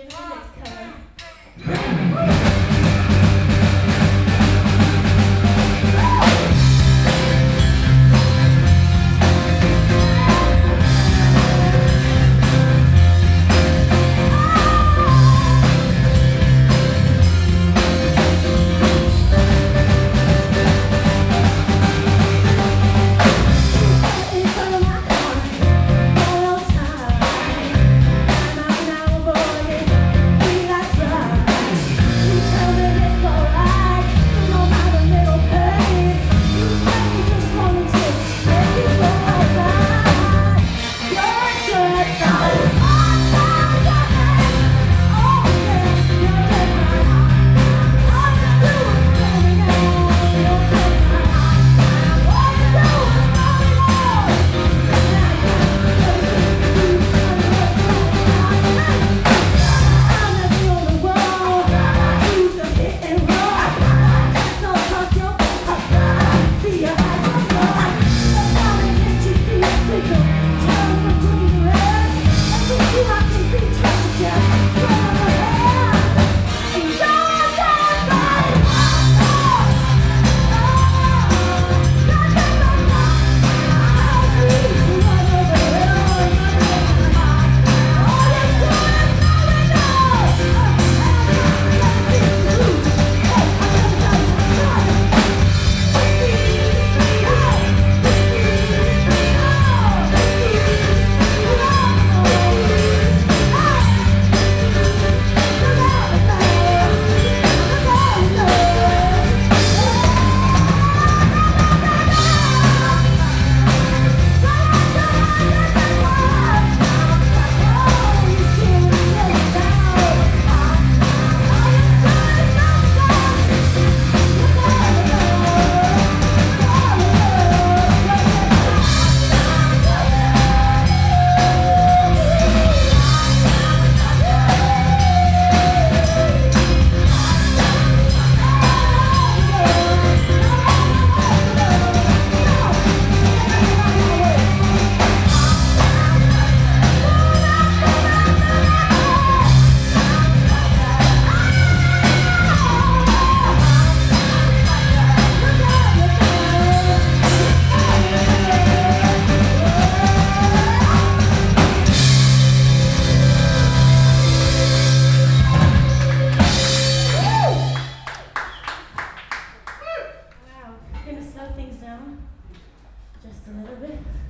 Jimmy music's coming. Just a little bit.